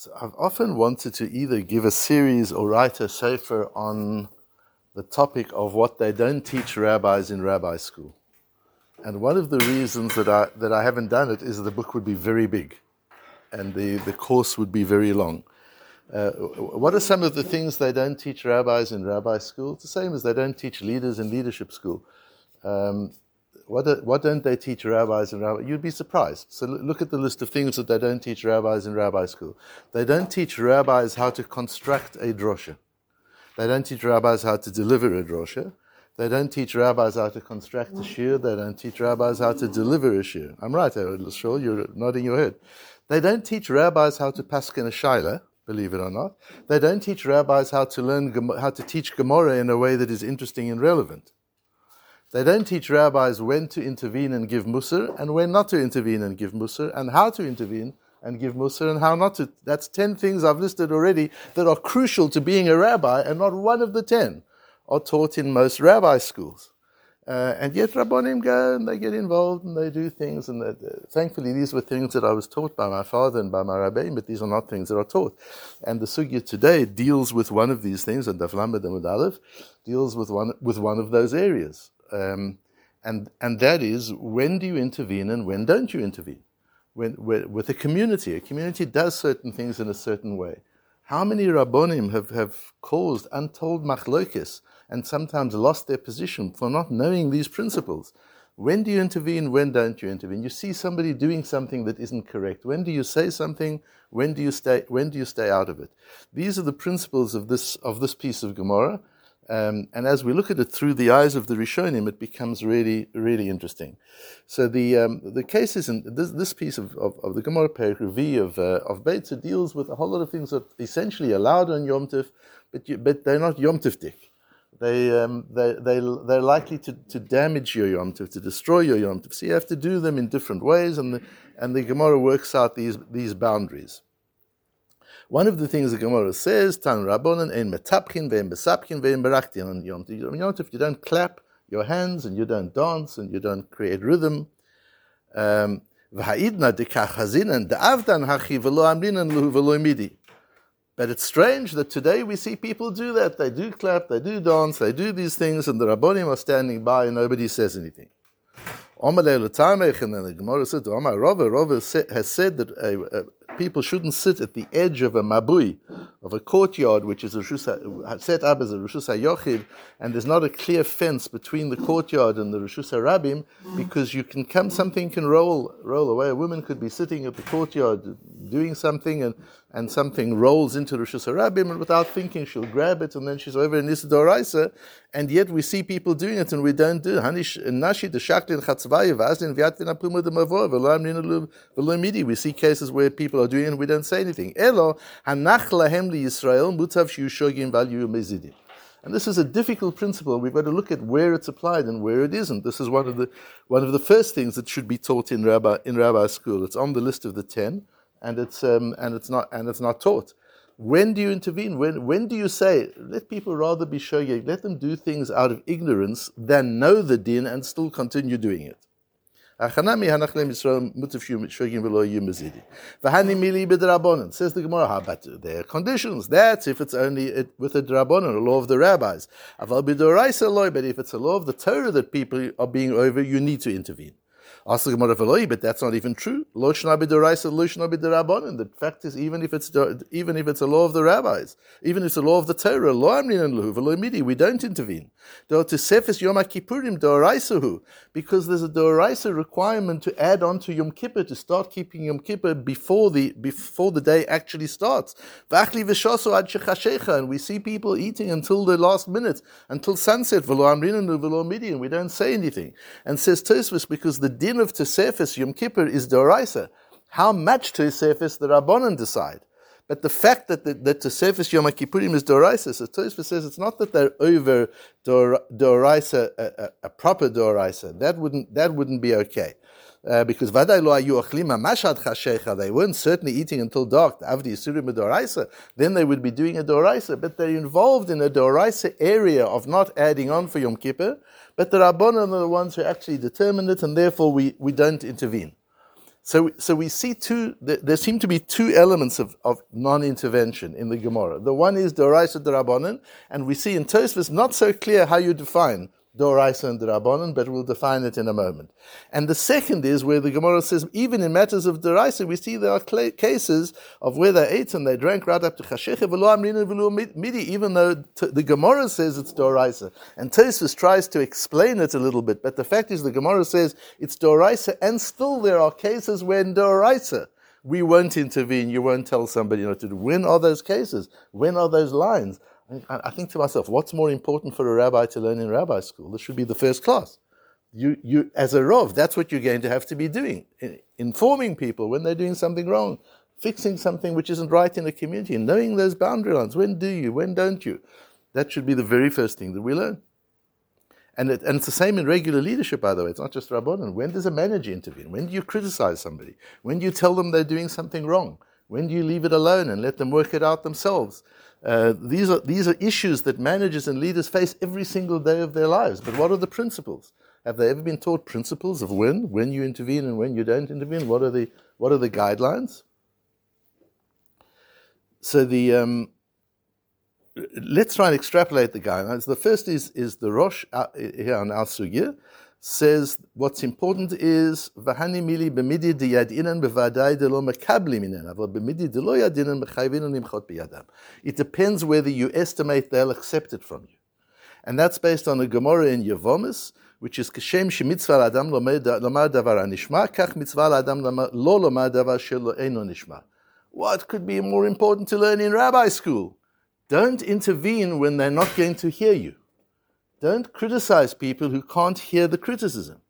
So I've often wanted to either give a series or write a sefer on the topic of what they don't teach rabbis in rabbi school. And one of the reasons that I, that I haven't done it is the book would be very big and the, the course would be very long. Uh, what are some of the things they don't teach rabbis in rabbi school? It's the same as they don't teach leaders in leadership school. Um, what, what don't they teach rabbis in rabbi? You'd be surprised. So look at the list of things that they don't teach rabbis in rabbi school. They don't teach rabbis how to construct a drosha. They don't teach rabbis how to deliver a drosha. They don't teach rabbis how to construct a shiur. They don't teach rabbis how to deliver a shiur. I'm right, sure you're nodding your head. They don't teach rabbis how to paskin a shaila, believe it or not. They don't teach rabbis how to learn, how to teach Gemara in a way that is interesting and relevant. They don't teach rabbis when to intervene and give mussar and when not to intervene and give mussar and how to intervene and give mussar and how not to. That's 10 things I've listed already that are crucial to being a rabbi and not one of the 10 are taught in most rabbi schools. Uh, and yet Rabbonim go and they get involved and they do things. And uh, thankfully, these were things that I was taught by my father and by my rabbi, but these are not things that are taught. And the sugya today deals with one of these things, and Daflam Aleph deals with one, with one of those areas. Um, and, and that is when do you intervene and when don't you intervene? When, with a community, a community does certain things in a certain way. How many Rabbonim have, have caused untold machlokes and sometimes lost their position for not knowing these principles? When do you intervene? When don't you intervene? You see somebody doing something that isn't correct. When do you say something? When do you stay? When do you stay out of it? These are the principles of this of this piece of Gemara, um, and as we look at it through the eyes of the Rishonim, it becomes really, really interesting. So the um, the case is in this, this piece of, of, of the Gemara Perikruvi of uh, of Beitza deals with a whole lot of things that essentially allowed on Yom Tif, but you, but they're not Yom Tifdik. They um, they they they're likely to, to damage your Yom Tif, to destroy your Yom Tif. So you have to do them in different ways, and the and the Gemara works out these these boundaries. One of the things the Gemara says, Tan Rabbonan ein metapkin ve'en besapkin ve'en beraktin on Yom Tov. You don't clap your hands and you don't dance and you don't create rhythm, um. But it's strange that today we see people do that. They do clap, they do dance, they do these things, and the Rabbonim are standing by and nobody says anything. And then the Gemara said, Rava, Rava has said that a, people shouldn't sit at the edge of a mabui, of a courtyard, which is a set up as a Rishus HaYochid, and there's not a clear fence between the courtyard and the Rishus HaRabim, because you can come, something can roll, roll away. A woman could be sitting at the courtyard doing something, and, and something rolls into Rishus HaRabim, and without thinking, she'll grab it, and then she's over in Isidoraisa, and yet we see people doing it, and we don't do it. We see cases where people are doing it, and we don't say anything. And this is a difficult principle. We've got to look at where it's applied and where it isn't. This is one of the one of the first things that should be taught in rabbi in rabbi school. It's on the list of the ten, and it's um, and it's not and it's not taught. When do you intervene? When when do you say let people rather be shogeg, let them do things out of ignorance than know the din and still continue doing it? Says the Gemara, but about their conditions? That's if it's only with a drabonon, a law of the rabbis. But if it's a law of the Torah that people are being over, you need to intervene. But that's not even true. Lo The fact is, even if it's even if it's a law of the rabbis, even if it's a law of the Torah, lo midi, we don't intervene. To sefes Yom Kippurim because there's a do'araisa requirement to add on to Yom Kippur to start keeping Yom Kippur before the before the day actually starts. V'achli v'shoso ad shechashecha, and we see people eating until the last minute, until sunset. midi, and we don't say anything. And says Tosfos because the din of Tosefes Yom Kippur is Doraisa. How much Tosefes the Rabbanon decide. But the fact that the, that Tosefes Yom Kippurim is Doraisa, so Tosfos says it's not that they're over Doraisa, a, a, a, proper Doraisa. That wouldn't, that wouldn't be okay. Uh, because vaday lo ayu mashad chashecha. They weren't certainly eating until dark. Avdi yisurim doraisa. Then they would be doing a doraisa, but they're involved in a doraisa area of not adding on for Yom Kippur. But the rabbanon are the ones who actually determine it, and therefore we, we don't intervene. So, so we see two, there seem to be two elements of, of non-intervention in the Gemara. The one is Doraisa Darabonin, and we see in Tosfos not so clear how you define Doraisa and Drabonon, but we'll define it in a moment. And the second is where the Gemara says, even in matters of Doraisa, we see there are cl- cases of where they ate and they drank right up to Chashecha midi, even though t- the Gemara says it's Doraisa. And Tosfos tries to explain it a little bit, but the fact is the Gemara says it's Doraisa, and still there are cases when Doraisa we won't intervene, you won't tell somebody not to do. When are those cases? When are those lines? I think to myself, what's more important for a rabbi to learn in rabbi school? This should be the first class. You, you, as a rov, that's what you're going to have to be doing, informing people when they're doing something wrong, fixing something which isn't right in a community, and knowing those boundary lines. When do you? When don't you? That should be the very first thing that we learn. And, it, and it's the same in regular leadership, by the way. It's not just Rabbanon. When does a manager intervene? When do you criticize somebody? When do you tell them they're doing something wrong? When do you leave it alone and let them work it out themselves? Uh, these, are, these are issues that managers and leaders face every single day of their lives. But what are the principles? Have they ever been taught principles of when, when you intervene and when you don't intervene? What are the, what are the guidelines? So the um, let's try and extrapolate the guidelines. The first is is the Rosh uh, here on Al Sugya, says what's important is mili diyadinan delo delo yadinan nimchot. It depends whether you estimate they'll accept it from you. And that's based on a Gemara in Yevomis, which is. What could be more important to learn in rabbi school? Don't intervene when they're not going to hear you. Don't criticize people who can't hear the criticism.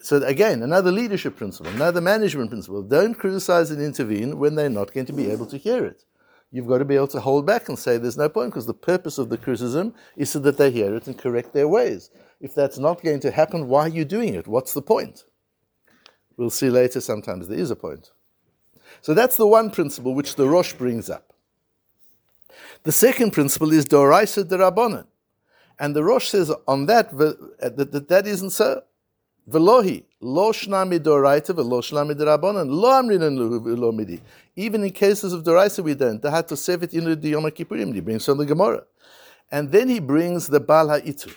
So again, another leadership principle, another management principle. Don't criticize and intervene when they're not going to be able to hear it. You've got to be able to hold back and say there's no point because the purpose of the criticism is so that they hear it and correct their ways. If that's not going to happen, why are you doing it? What's the point? We'll see later sometimes there is a point. So that's the one principle which the Rosh brings up. The second principle is Doraisa Derabonon. And the Rosh says on that uh, that, that, that isn't so. Velohi, lo shnami doraita, velo shnami derabonan, lo amrinan lo midi. Even in cases of doraita, we don't. They had to save it in the Yom Kippurim. He brings from the Gemara. And then he brings the Bal HaItur.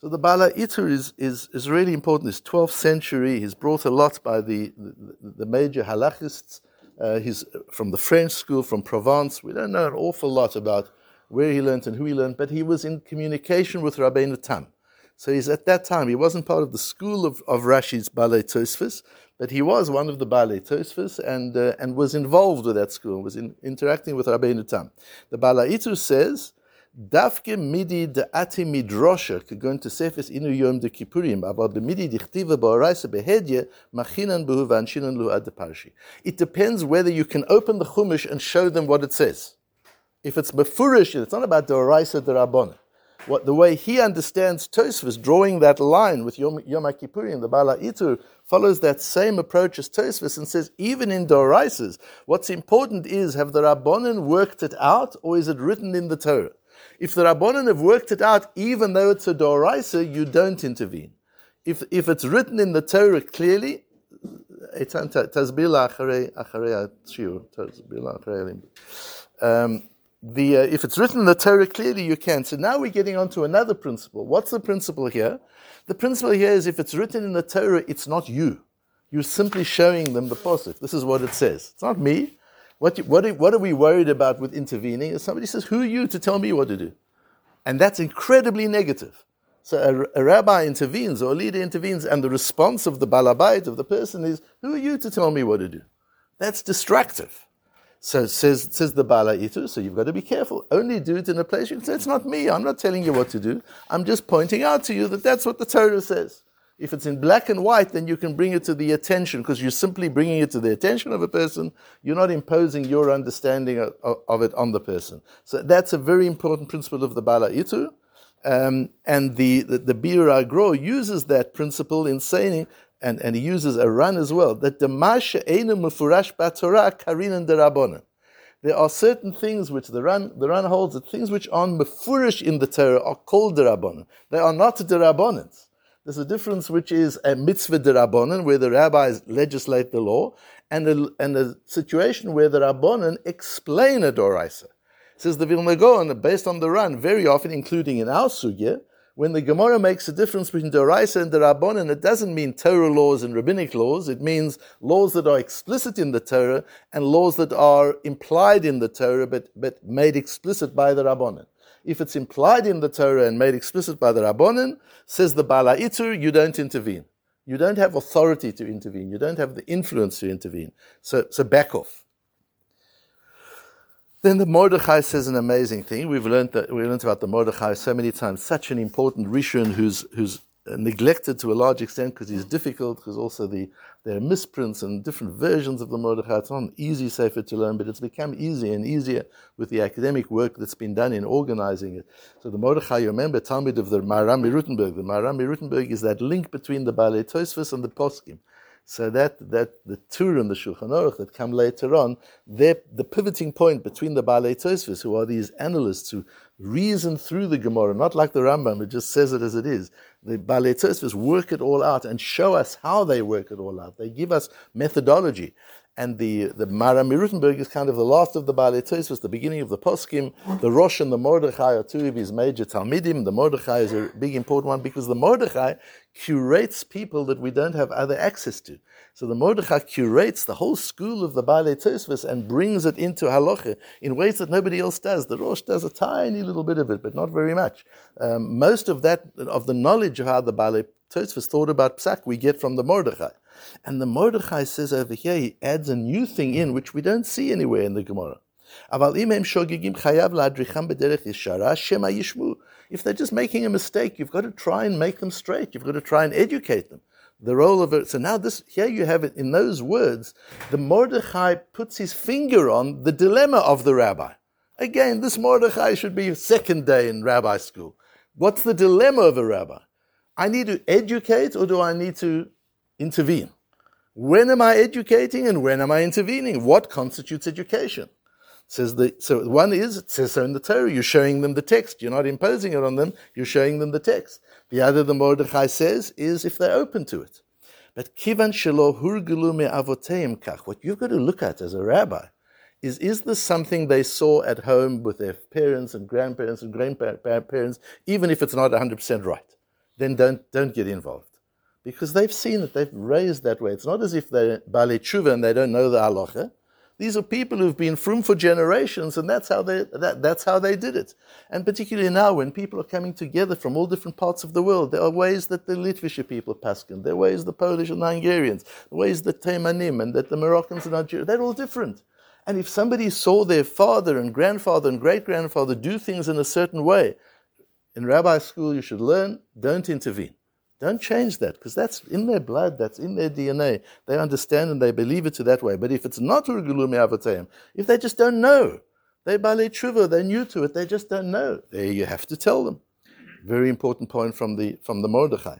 So the Bal HaItur is, is, is really important. It's 12th century. He's brought a lot by the, the, the major halachists. Uh, he's from the French school, from Provence. We don't know an awful lot about where he learned and who he learned, but he was in communication with Rabbeinu Tam. So he's at that time, he wasn't part of the school of, of Rashi's Balei Tosfos, but he was one of the Balei Tosfos and, uh, and was involved with that school, was in, interacting with Rabbeinu Tam. The Balaitu says, Dafke midi de ati midrosha going to sefes inu yom de kippurim about the midi dichtiva ba'oraisa behedye machinan behu v'anshinan lu ad. It depends whether you can open the chumash and show them what it says if it's mefurish, it's not about the Oraisa the Rabbon. What the way he understands Tosfos, drawing that line with Yom, Yom Kippurim, the Bal HaItur, follows that same approach as Tosfos and says, even in Doraisas, what's important is have the Rabbonin worked it out or is it written in the Torah? If the Rabbonin have worked it out, even though it's a Doraisa, you don't intervene. If, if it's written in the Torah clearly, um, the, uh, if it's written in the Torah clearly, you can. So now we're getting on to another principle. What's the principle here? The principle here is if it's written in the Torah, it's not you. You're simply showing them the posuk. This is what it says. It's not me. What, what, what are we worried about with intervening? Is somebody says, Who are you to tell me what to do? And that's incredibly negative. So a, a, rabbi intervenes or a leader intervenes, and the response of the balabait, of the person, is, Who are you to tell me what to do? That's destructive. So says says the Bala Itu, so you've got to be careful. Only do it in a place you can say, it's not me, I'm not telling you what to do. I'm just pointing out to you that that's what the Torah says. If it's in black and white, then you can bring it to the attention, because you're simply bringing it to the attention of a person. You're not imposing your understanding of, of it on the person. So that's a very important principle of the Bala Itu. Um, and the, the, the uses that principle in saying and, and he uses a Ran as well, that the Masha Einu Mufurash Batorah Karinan Derabonin. There are certain things which the Ran, the Ran holds that things which are mufurish in the Torah are called derabonin. They are not derabonins. There's a difference which is a mitzvah derabonin, where the rabbis legislate the law, and a, and a situation where the rabbonin explain a doraisa. Says the Vilna Gaon, based on the Ran, very often, including in our sugya, when the Gemara makes a difference between Doraisa and the it doesn't mean Torah laws and rabbinic laws. It means laws that are explicit in the Torah and laws that are implied in the Torah but, but made explicit by the Rabbanon. If it's implied in the Torah and made explicit by the Rabbanon, says the Bal HaItur, you don't intervene. You don't have authority to intervene. You don't have the influence to intervene. So, so back off. Then the Mordechai says an amazing thing. We've learned that we learned about the Mordechai so many times. Such an important Rishon who's who's neglected to a large extent because he's difficult. Because also the there are misprints and different versions of the Mordechai. It's not an easy sefer to learn, but it's become easier and easier with the academic work that's been done in organizing it. So the Mordechai, you remember, Talmud of the Maharam MiRutenberg. The Maharam MiRutenberg is that link between the Balei Tosfos and the Poskim. So that, that the Tur and the Shulchan Aruch that come later on, the pivoting point between the Baalei Tosfos, who are these analysts who reason through the Gemara, not like the Rambam, who just says it as it is. The Baalei Tosfos work it all out and show us how they work it all out. They give us methodology. And the, the Maharam MiRutenberg is kind of the last of the Baalei Tosfos, the beginning of the Poskim. The Rosh and the Mordechai are two of his major Talmidim. The Mordechai is a big important one because the Mordechai curates people that we don't have other access to. So the Mordechai curates the whole school of the Baalei Tosfos and brings it into halacha in ways that nobody else does. The Rosh does a tiny little bit of it, but not very much. Um, most of that, of the knowledge of how the Baalei Tosfos thought about psak, we get from the Mordechai. And the Mordechai says over here, he adds a new thing in which we don't see anywhere in the Gemara. If they're just making a mistake, you've got to try and make them straight. You've got to try and educate them. The role of it. So now this here you have it in those words. The Mordechai puts his finger on the dilemma of the rabbi. Again, this Mordechai should be second day in rabbi school. What's the dilemma of a rabbi? I need to educate or do I need to intervene. When am I educating and when am I intervening? What constitutes education? Says the, so one is, it says so in the Torah, you're showing them the text. You're not imposing it on them, you're showing them the text. The other, the Mordechai says, is if they're open to it. But kivan shelo hurgulu me avoteim kach, what you've got to look at as a rabbi is, is this something they saw at home with their parents and grandparents and grandparents, even if it's not 100% right? Then don't, don't get involved because they've seen it, they've raised that way. It's not as if they're Bali Tshuva and they don't know the halacha. These are people who've been from for generations, and that's how they that, that's how they did it. And particularly now, when people are coming together from all different parts of the world, there are ways that the Litvish people paskin, there are ways the Polish and the Hungarians, the ways the Taimanim and that the Moroccans and Algerians, they're all different. And if somebody saw their father and grandfather and great grandfather do things in a certain way, in rabbi school you should learn, don't intervene. Don't change that because that's in their blood, that's in their DNA. They understand and they believe it to that way. But if it's not Urgulumi Avatayim, if they just don't know, they Bale Tshuva, they're new to it, they just don't know. There you have to tell them. Very important point from the from the Mordechai.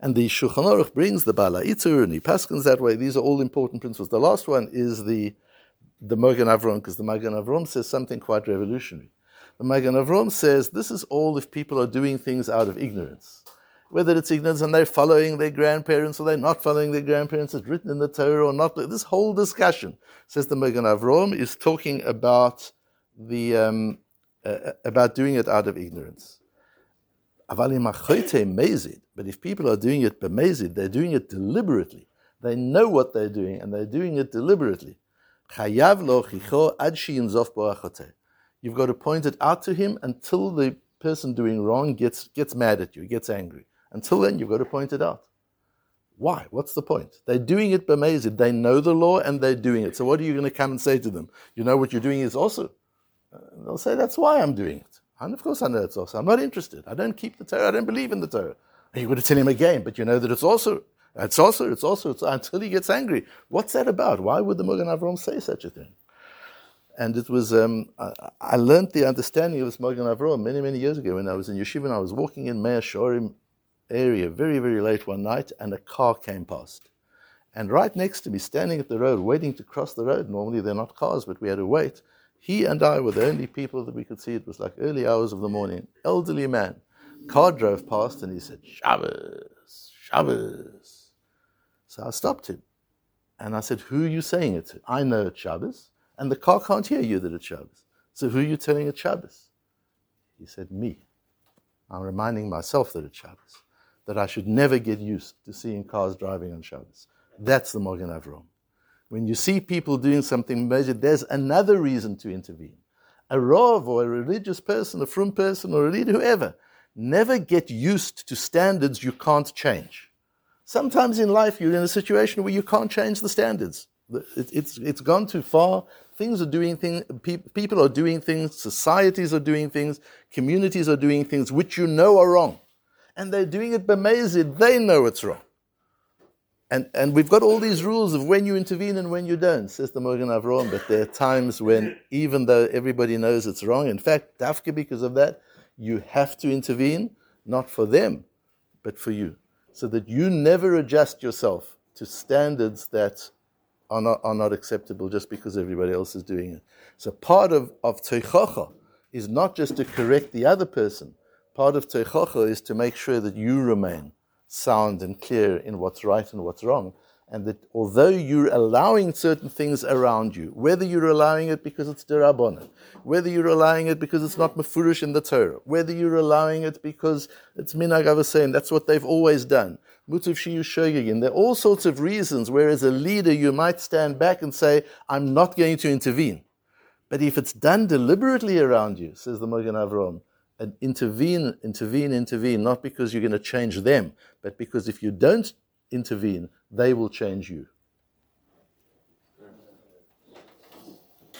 And the Shulchan Aruch brings the Bala Itzur and the Paskins that way. These are all important principles. The last one is the the Magen Avram, because the Magen Avram says something quite revolutionary. The Magen Avram says this is all if people are doing things out of ignorance whether it's ignorance and they're following their grandparents or they're not following their grandparents, it's written in the Torah or not. This whole discussion, says the Magen Avram, is talking about the um, uh, about doing it out of ignorance. But if people are doing it b'mezid, they're doing it deliberately. They know what they're doing and they're doing it deliberately. You've got to point it out to him until the person doing wrong gets, gets mad at you, gets angry. Until then, you've got to point it out. Why? What's the point? They're doing it b'mezid. They know the law and they're doing it. So what are you going to come and say to them? You know what you're doing is also. They'll say, that's why I'm doing it. And of course I know it's also. I'm not interested. I don't keep the Torah. I don't believe in the Torah. And you're going to tell him again, but you know that it's also, it's also, it's also, it's, until he gets angry. What's that about? Why would the Magen Avram say such a thing? And it was, um, I, I, learned the understanding of this Magen Avram many, many years ago when I was in yeshiva and I was walking in Mea Shorim area very, very late one night, and a car came past. And right next to me, standing at the road, waiting to cross the road, normally they're not cars, but we had to wait. He and I were the only people that we could see. It was like early hours of the morning. Elderly man, car drove past and he said, Shabbos, Shabbos. So I stopped him and I said, Who are you saying it to? I know it's Shabbos and the car can't hear you that it's Shabbos. So who are you telling it's Shabbos? He said, Me. I'm reminding myself that it's Shabbos, that I should never get used to seeing cars driving on Shabbos. That's the Mogen Avram. When you see people doing something major, there's another reason to intervene. A Rav or a religious person, a frum person or a leader, whoever, never get used to standards you can't change. Sometimes in life you're in a situation where you can't change the standards. It's, it's gone too far. Things are doing things, people are doing things, societies are doing things, communities are doing things which you know are wrong. And they're doing it b'mezid, they know it's wrong. And, and we've got all these rules of when you intervene and when you don't, says the Mogen Avram, but there are times when, even though everybody knows it's wrong, in fact, dafka because of that, you have to intervene, not for them, but for you. So that you never adjust yourself to standards that are not, are not acceptable just because everybody else is doing it. So part of, of teichacha is not just to correct the other person. Part of teichacha is to make sure that you remain sound and clear in what's right and what's wrong. And that although you're allowing certain things around you, whether you're allowing it because it's derabbanan, whether you're allowing it because it's not mafurish in the Torah, whether you're allowing it because it's minag saying that's what they've always done, mutav shiyu shogegin, there are all sorts of reasons where as a leader you might stand back and say, I'm not going to intervene. But if it's done deliberately around you, says the Mogen Avram, and intervene, intervene, intervene, not because you're going to change them, but because if you don't intervene, they will change you.